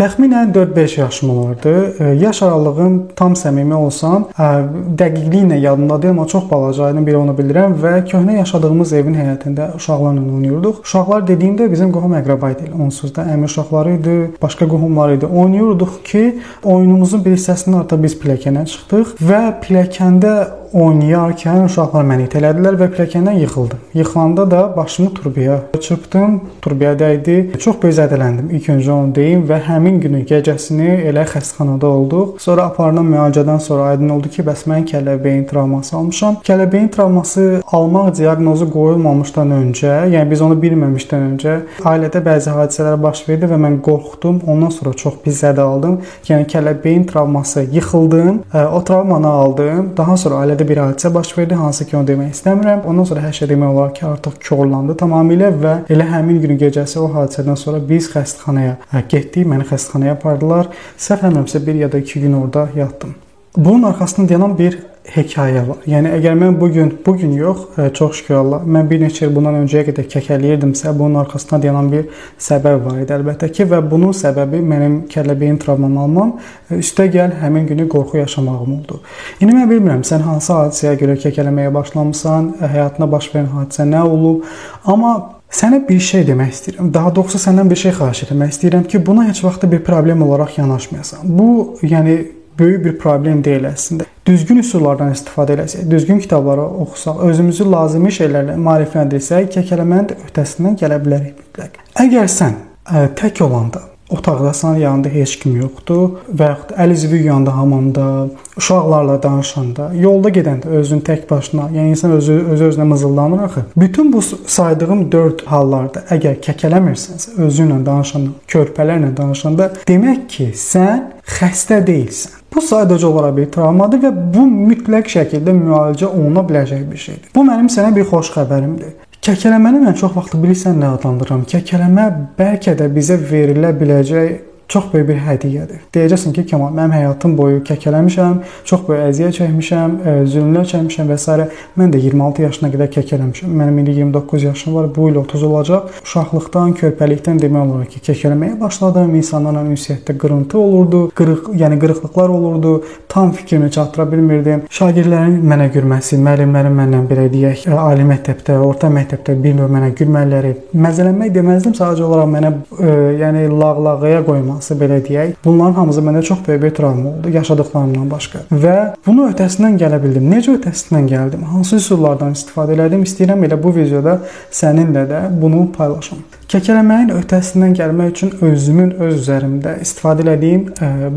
Təxminən 4-5 yaşım olardı. Yaş aralığım tam səmimi olsam, dəqiqliklə yadımda deyil, amma çox balaca idim, bir onu bilirəm və köhnə yaşadığımız evin həyətində uşaqlarla oynayırdıq. Uşaqlar dediyimdə bizim qohum əqrəba idi. Onsuz da əmi uşaqları idi, başqa qohumlar idi. Oynayırdıq ki, oyunumuzun bir hissəsindən artıq biz pilləkənə çıxdıq və pilləkəndə oynayarkən uşaqlar məni itələdilər və pilləkəndən yıxıldım. Yıxılanda da başımı turbaya çırpdım, turbaya dəydi. Çox böyük zədələndim. İlk öncə onu deyim və həmin günün gecəsini elə xəstəxanada olduq. Sonra aparılan müalicədən sonra aydın oldu ki, bəs mən kələbəyin travması almışam. Kələbəyin travması almaq diaqnozu qoyulmamışdan öncə, yəni biz onu bilməmişdən öncə ailədə bəzi hadisələr baş verdi və mən qorxdum. Ondan sonra çox pis zədə aldım. Yəni kələbəyin travması yıxıldım, o travmanı aldım. Daha sonra ailədə bir hadisə baş verdi, hansı ki, onu demək istəmirəm. Ondan sonra hər şey demək olar ki, artıq korlandı tamamilə və elə həmin gün gecəsi o hadisədən sonra biz xəstəxanaya getdik. Məni xəstəxanaya apardılar. Səhv eləmirəmsə 1 ya da 2 gün orada yatdım. Bunun arxasında dayanan bir hekayə var. Yəni əgər mən bu gün, bu gün yox, ə, e, çox şükür Allah, mən bir neçə il bundan öncəyə qədər kəkələyirdimsə, bunun arxasında dayanan bir səbəb var idi əlbəttə ki və bunun səbəbi mənim kəlləbəyin travmam almam, e, üstə gəl həmin günü qorxu yaşamağım oldu. İndi mən bilmirəm sən hansı hadisəyə görə kəkələməyə başlamısan, e, həyatına baş verən hadisə nə olub, amma Sənə bir şey demək istəyirəm. Daha doğrusu səndən bir şey xahiş etmək istəyirəm ki, buna heç vaxt bir problem olaraq yanaşmayasan. Bu, yəni böyük bir problem deyil əslində. Düzgün üsullardan istifadə etsək, düzgün kitabları oxusaq, özümüzü lazımi şeylərlə maarifləndirsək, kəkələmənin öhdəsindən gələ bilərik mütləq. Əgər sən ə, tək olanda otaqdasan, yanında heç kim yoxdur və yaxud əl üzvü yuyanda hamamda, uşaqlarla danışanda, yolda gedəndə özün tək başına, yəni insan özü özü özünə mızıldanır axı. Bütün bu saydığım 4 hallarda əgər kəkələmirsənsə, özü ilə danışanda, körpələrlə danışanda, demək ki, sən xəstə deyilsən. Bu sadəcə olaraq bir travmadır və bu mütləq şəkildə müalicə oluna biləcək bir şeydir. Bu mənim sənə bir xoş xəbərimdir. Kəkələməni mən çox vaxt bilirsən nə adlandırıram? Kəkələmə bəlkə də bizə verilə biləcək çox böyük bir hədiyyədir. Deyəcəksən ki, Kamal, mənim həyatım boyu kəkələmişəm, çox böyük əziyyət çəkmişəm, e, zülmlər çəkmişəm və s. Mən də 26 yaşına qədər kəkələmişəm. Mənim indi 29 yaşım var, bu il 30 olacaq. Uşaqlıqdan, körpəlikdən demək olar ki, kəkələməyə başladım. İnsanlarla ünsiyyətdə qırıntı olurdu, qırıq, yəni qırıqlıqlar olurdu. Tam fikrimi çatdıra bilmirdim. Şagirdlərin mənə gülməsi, müəllimlərin məndən belə deyək, ali məktəbdə, orta məktəbdə bir növ mənə gülmələri, məzələnmək deməzdim, sadəcə olaraq mənə e, yəni lağlağıya qoymaq olması belə deyək, bunların hamısı məndə çox böyük bir travma oldu, yaşadıklarımdan başqa. Və bunu öhdəsindən gələ bildim. Necə öhdəsindən gəldim? Hansı üsullardan istifadə elədim? İstəyirəm elə bu videoda səninlə də bunu paylaşım. Kəkələməyin öhdəsindən gəlmək üçün özümün öz üzərimdə istifadə etdiyim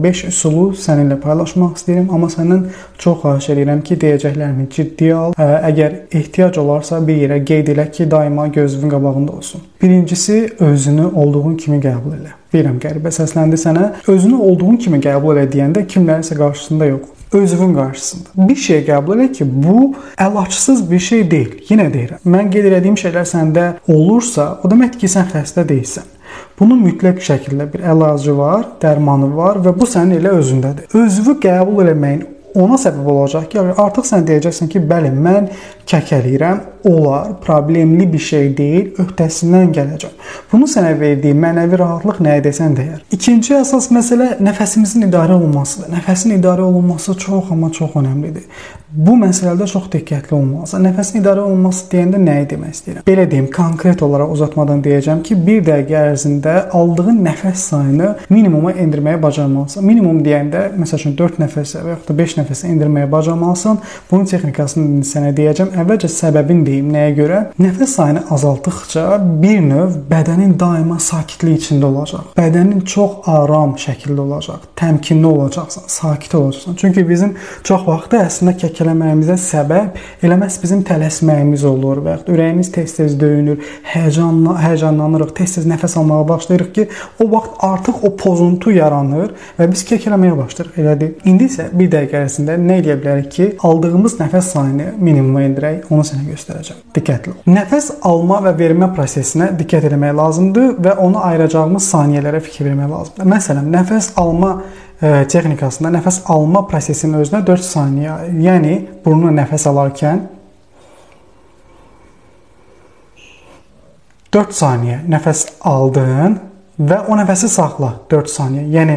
5 e, üsulu səninlə paylaşmaq istəyirəm, amma səndən çox xahiş edirəm ki, deyəcəklərimi ciddi al. E, əgər ehtiyac olarsa bir yerə qeyd elə ki, daima gözünün qabağında olsun. Birincisi özünü olduğun kimi qəbul elə. Bilirəm qəribə səsləndi sənə. Özünü olduğun kimi qəbul elə deyəndə kimlərisə qarşısında yox özünün qarşısında. Bir şey qəbul elə ki, bu əlacısız bir şey deyil. Yenə deyirəm. Mən qeyd etdiyim şeylər səndə olursa, o deməkdir ki, sən xəstə deyilsən. Bunun mütləq şəkildə bir əlacı var, dərmanı var və bu sənin elə özündədir. Özünü qəbul etməyin ona səbəb olacaq ki, artıq sən deyəcəksən ki, bəli, mən kəkələyirəm, olar, problemli bir şey deyil, öhdəsindən gələcəm. Bunu sənə verdiyi mənəvi rahatlıq nəyə desən deyər. İkinci əsas məsələ nəfəsimizin idarə olunmasıdır. Nəfəsin idarə olunması çox amma çox əhəmilidir. Bu məsələdə çox diqqətli olmalısan. Nəfəsin idarə olunması deyəndə nəyi demək istəyirəm? Belə deyim, konkret olaraq uzatmadan deyəcəm ki, 1 dəqiqə ərzində aldığın nəfəs sayını minimuma endirməyə bacarmalısan. Minimum deyəndə, məsəl üçün 4 nəfəsə və yaxud da 5 nəfəsə endirməyə bacarmalısan. Bunun texnikasını sənə deyəcəm. Əvvəlcə səbəbini deyim. Nəyə görə? Nəfəs sayını azaltdıqca bir növ bədənin daima sakitlik içində olacaq. Bədənin çox aram şəkildə olacaq. Təmkinli olacaqsan, sakit olacaqsan. Çünki bizim çox vaxt əslində kəkə kəkələməyimizə səbəb elə məhz bizim tələsməyimiz olur və yaxud ürəyimiz tez-tez döyünür, həyecanla həyəcanlanırıq, tez-tez nəfəs almağa başlayırıq ki, o vaxt artıq o pozuntu yaranır və biz kəkələməyə başlayırıq. Elədir. İndi isə bir dəqiqə ərzində nə edə bilərik ki, aldığımız nəfəs sayını minimuma endirək, onu sənə göstərəcəm. Diqqətli ol. Nəfəs alma və vermə prosesinə diqqət etmək lazımdır və onu ayıracağımız saniyələrə fikir vermək lazımdır. Məsələn, nəfəs alma texnikasında nəfəs alma prosesinin özünə 4 saniyə, yəni burnuna nəfəs alarkən 4 saniyə nəfəs aldın və o nəfəsi saxla 4 saniyə. Yəni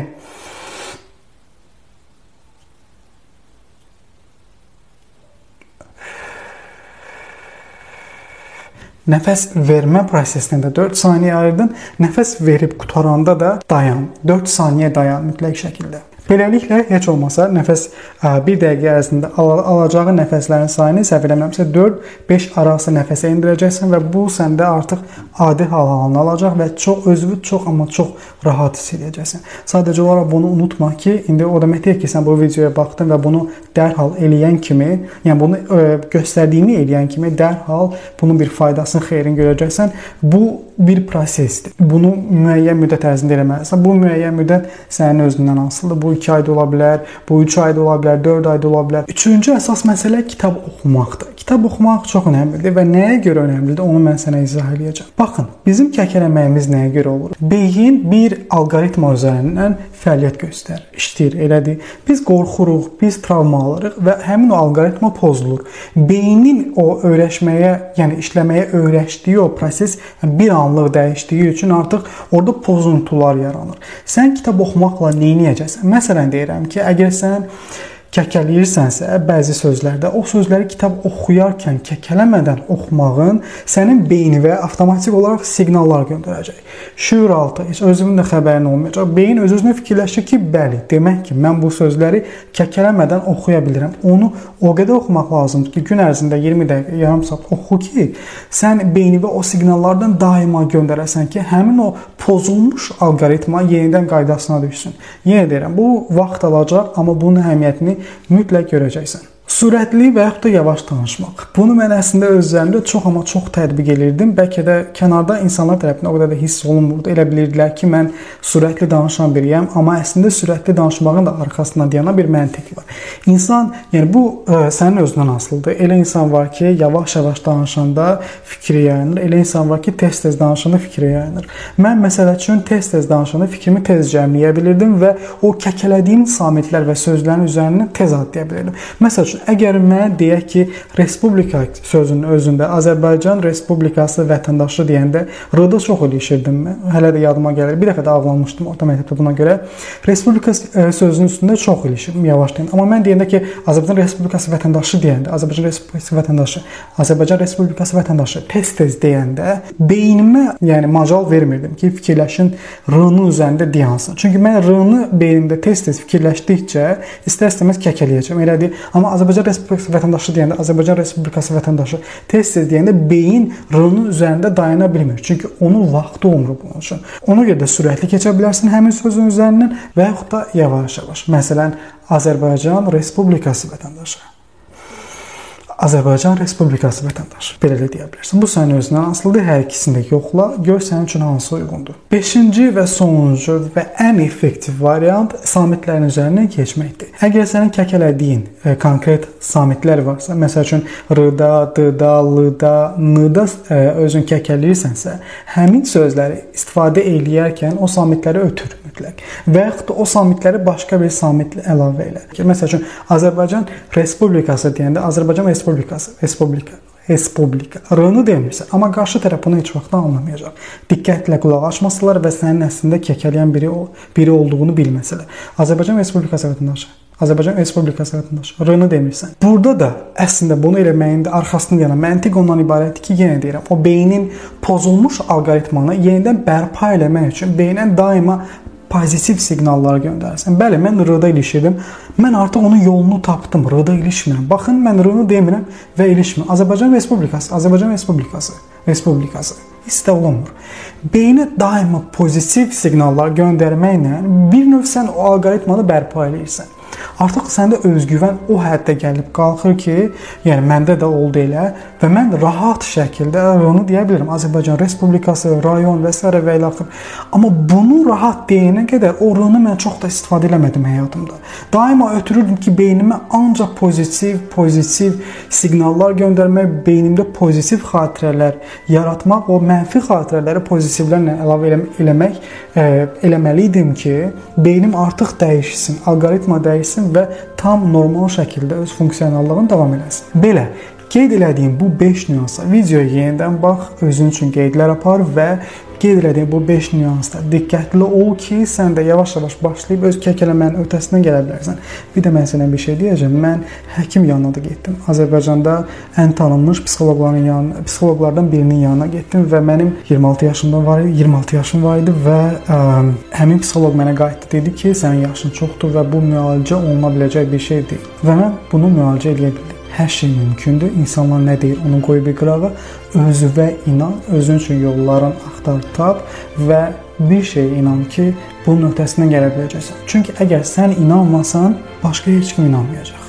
Nəfəs vermə prosesinə də 4 saniyə ayırdın. Nəfəs verib qutaranda da dayan. 4 saniyə dayan mütləq şəkildə. Beləliklə heç olmasa nəfəs 1 dəqiqə ərzində al alacağı nəfəslərin sayını səhv eləmirəmsə 4-5 arası nəfəsə endirəcəksən və bu səndə artıq adi hal halını alacaq və çox özünü çox amma çox rahat hiss edəcəksən. Sadəcə olaraq bunu unutma ki, indi o demək deyil ki, sən bu videoya baxdın və bunu dərhal eləyən kimi, yəni bunu ə, göstərdiyini eləyən kimi dərhal bunun bir faydasını, xeyrini görəcəksən. Bu bir prosesdir. Bunu müəyyən müddət ərzində eləməlisən. Bu müəyyən müddət sənin özündən asılıdır. Bu 2 ayda ola bilər, bu 3 ayda ola bilər, 4 ayda ola bilər. Üçüncü əsas məsələ kitab oxumaqdır. Kitab oxumaq çox əhəmiylidir və nəyə görə əhəmiylidir, onu mən sənə izah edəcəm. Baxın, bizim kəkələməyimiz nəyə görə olur? Beyin bir alqoritma üzərindən fəaliyyət göstərir, işləyir, elədir. Biz qorxuruq, biz travma alırıq və həmin o alqoritma pozulur. Beynin o öyrəşməyə, yəni işləməyə öyrəşdiyi o proses yəni bir anlıq dəyişdiyi üçün artıq orada pozuntular yaranır. Sən kitab oxumaqla nə edəcəksən? Məsələn deyirəm ki, əgər sən kəkələyirsənsə, bəzi sözlərdə o sözləri kitab oxuyarkən kəkələmədən oxumağın sənin beyninə avtomatik olaraq siqnallar göndərəcək. Şuur altı heç özünün də xəbərin olmayacaq. Beyin öz-özünə fikirləşir ki, bəli, demək ki, mən bu sözləri kəkələmədən oxuya bilirəm. Onu o qədər oxumaq lazımdır ki, gün ərzində 20 dəqiqə, yarım saat oxu ki, sən beyninə o siqnallardan daima göndərəsən ki, həmin o pozulmuş alqoritma yenidən qaydasına düşsün. Yenə deyirəm, bu vaxt alacaq, amma bunun əhəmiyyətini mütləq görəcəksən. Sürətli və yaxud da yavaş danışmaq. Bunu mən əslində öz üzərimdə çox amma çox tətbiq elirdim. Bəlkə də kənarda insanlar tərəfindən o qədər də hiss olunmurdu. Elə bilirdilər ki, mən sürətli danışan biriyəm, amma əslində sürətli danışmağın da arxasında dayanan bir məntiq var. İnsan, yəni bu ə, e, sənin özündən asılıdır. Elə insan var ki, yavaş-yavaş danışanda fikri yayınır. Elə insan var ki, tez-tez danışanda fikri yayınır. Mən məsələ üçün tez-tez danışanda fikrimi tez cəmləyə bilirdim və o kəkələdiyim samitlər və sözlərin üzərindən tez addaya bilirdim. Məsəl üçün əgər mən deyək ki, respublika sözünün özündə Azərbaycan Respublikası vətəndaşı deyəndə r-da çox ilişirdim mən. Hələ də yadıma gəlir. Bir dəfə də ağlamışdım orta məktəbdə buna görə. Respublika e, sözünün üstündə çox ilişirdim yavaşlayın. Amma mən deyəndə ki, Azərbaycan Respublikası vətəndaşı deyəndə, Azərbaycan Respublikası vətəndaşı, Azərbaycan Respublikası vətəndaşı tez-tez deyəndə beynimə, yəni macal vermirdim ki, fikirləşin r-nın üzərində dayansın. Çünki mən r-nı beynimdə tez-tez fikirləşdikcə istər-istəməz kəkələyəcəm. Elədir. Amma Azərbaycan Respublikası vətəndaşı deyəndə, Azərbaycan Respublikası vətəndaşı tez-tez deyəndə beyin r-nın üzərində dayana bilmir. Çünki onun vaxtı olmur bunun üçün. Ona görə də sürətli keçə bilərsən həmin sözün üzərindən və yaxud da yavaş-yavaş. Məsələn, Azərbaycan Respublikası vətəndaşı. Azərbaycan Respublikası vətəndaşı. Belə də deyə bilərsən. Bu sənin özündən asılıdır. Hər ikisini də yoxla, gör sənin üçün hansı uyğundur. 5-ci və sonuncu və ən effektiv variant samitlərin üzərinə keçməkdir. Əgər sənin kəkələdiyin e, konkret samitlər varsa, məsəl üçün r-da, d-da, l-da, n-da e, özün kəkələyirsənsə, həmin sözləri istifadə eləyərkən o samitləri ötür mütləq. Və yaxud da o samitləri başqa bir samitlə əlavə elə. Məsəl üçün Azərbaycan Respublikası deyəndə Azərbaycan Respublikası Respublika, Respublika. R-nı demirsən, amma qarşı tərəf bunu heç vaxt anlamayacaq. Diqqətlə qulaq asmasalar və sənin əslində kəkələyən biri biri olduğunu bilməsələr. Azərbaycan Respublikası vətəndaşı Azərbaycan Respublikası vətəndaşı R-nı demirsən. Burada da əslində bunu eləməyin də arxasında yanan məntiq ondan ibarətdir ki, yenə deyirəm, o beynin pozulmuş alqoritmanı yenidən bərpa eləmək üçün beynə daima pozitiv siqnallar göndərsən. Bəli, mən R-da ilişirdim. Mən artıq onun yolunu tapdım. R-da ilişmirəm. Baxın, mən R-nı demirəm və ilişmirəm. Azərbaycan Respublikası, Azərbaycan Respublikası, Respublikası istə olunmur. Beyinə daima pozitiv siqnallar göndərməklə bir növ sən o alqoritmanı bərpa eləyirsən. Artıq səndə özgüvən o həddə gəlib qalxır ki, yəni məndə də oldu elə və mən rahat şəkildə onu deyə bilirəm. Azərbaycan Respublikası, rayon və s. və ilə axır. Amma bunu rahat deyənə qədər orunu mən çox da istifadə eləmədim həyatımda. Daima ötürürdüm ki, beynimə ancaq pozitiv, pozitiv siqnallar göndərmək, beynimdə pozitiv xatirələr yaratmaq, o mənfi xatirələri pozitivlərlə əlavə eləmək e, eləməli idim ki, beynim artıq dəyişsin, alqoritma dəyişsin və tam normal şəkildə öz funksionallığını davam eləsin. Belə Qeyd elədiyim bu 5 nüansa videoya yenidən bax, özün üçün qeydlər apar və qeyd elədiyim bu 5 nüansda diqqətli ol ki, sən də yavaş-yavaş başlayıb öz kəkələmənin öhdəsindən gələ bilərsən. Bir də mən sənə bir şey deyəcəm. Mən həkim yanına da getdim. Azərbaycanda ən tanınmış psixoloqların yanına, psixoloqlardan birinin yanına getdim və mənim 26 yaşımda var idi, 26 yaşım var idi və ə, həmin psixoloq mənə qayıtdı dedi ki, sənin yaşın çoxdur və bu müalicə oluna biləcək bir şey deyil. Və mən bunu müalicə edə bildim. Hər şey mümkündür. İnsanlar nə deyir, onu qoy bir qırağa. Özünə inan, özün üçün yolların axtar, tap və bir şeyə inan ki, bunun öhdəsindən gələ biləcəksən. Çünki əgər sən inanmasan, başqa heç kim inanmayacaq.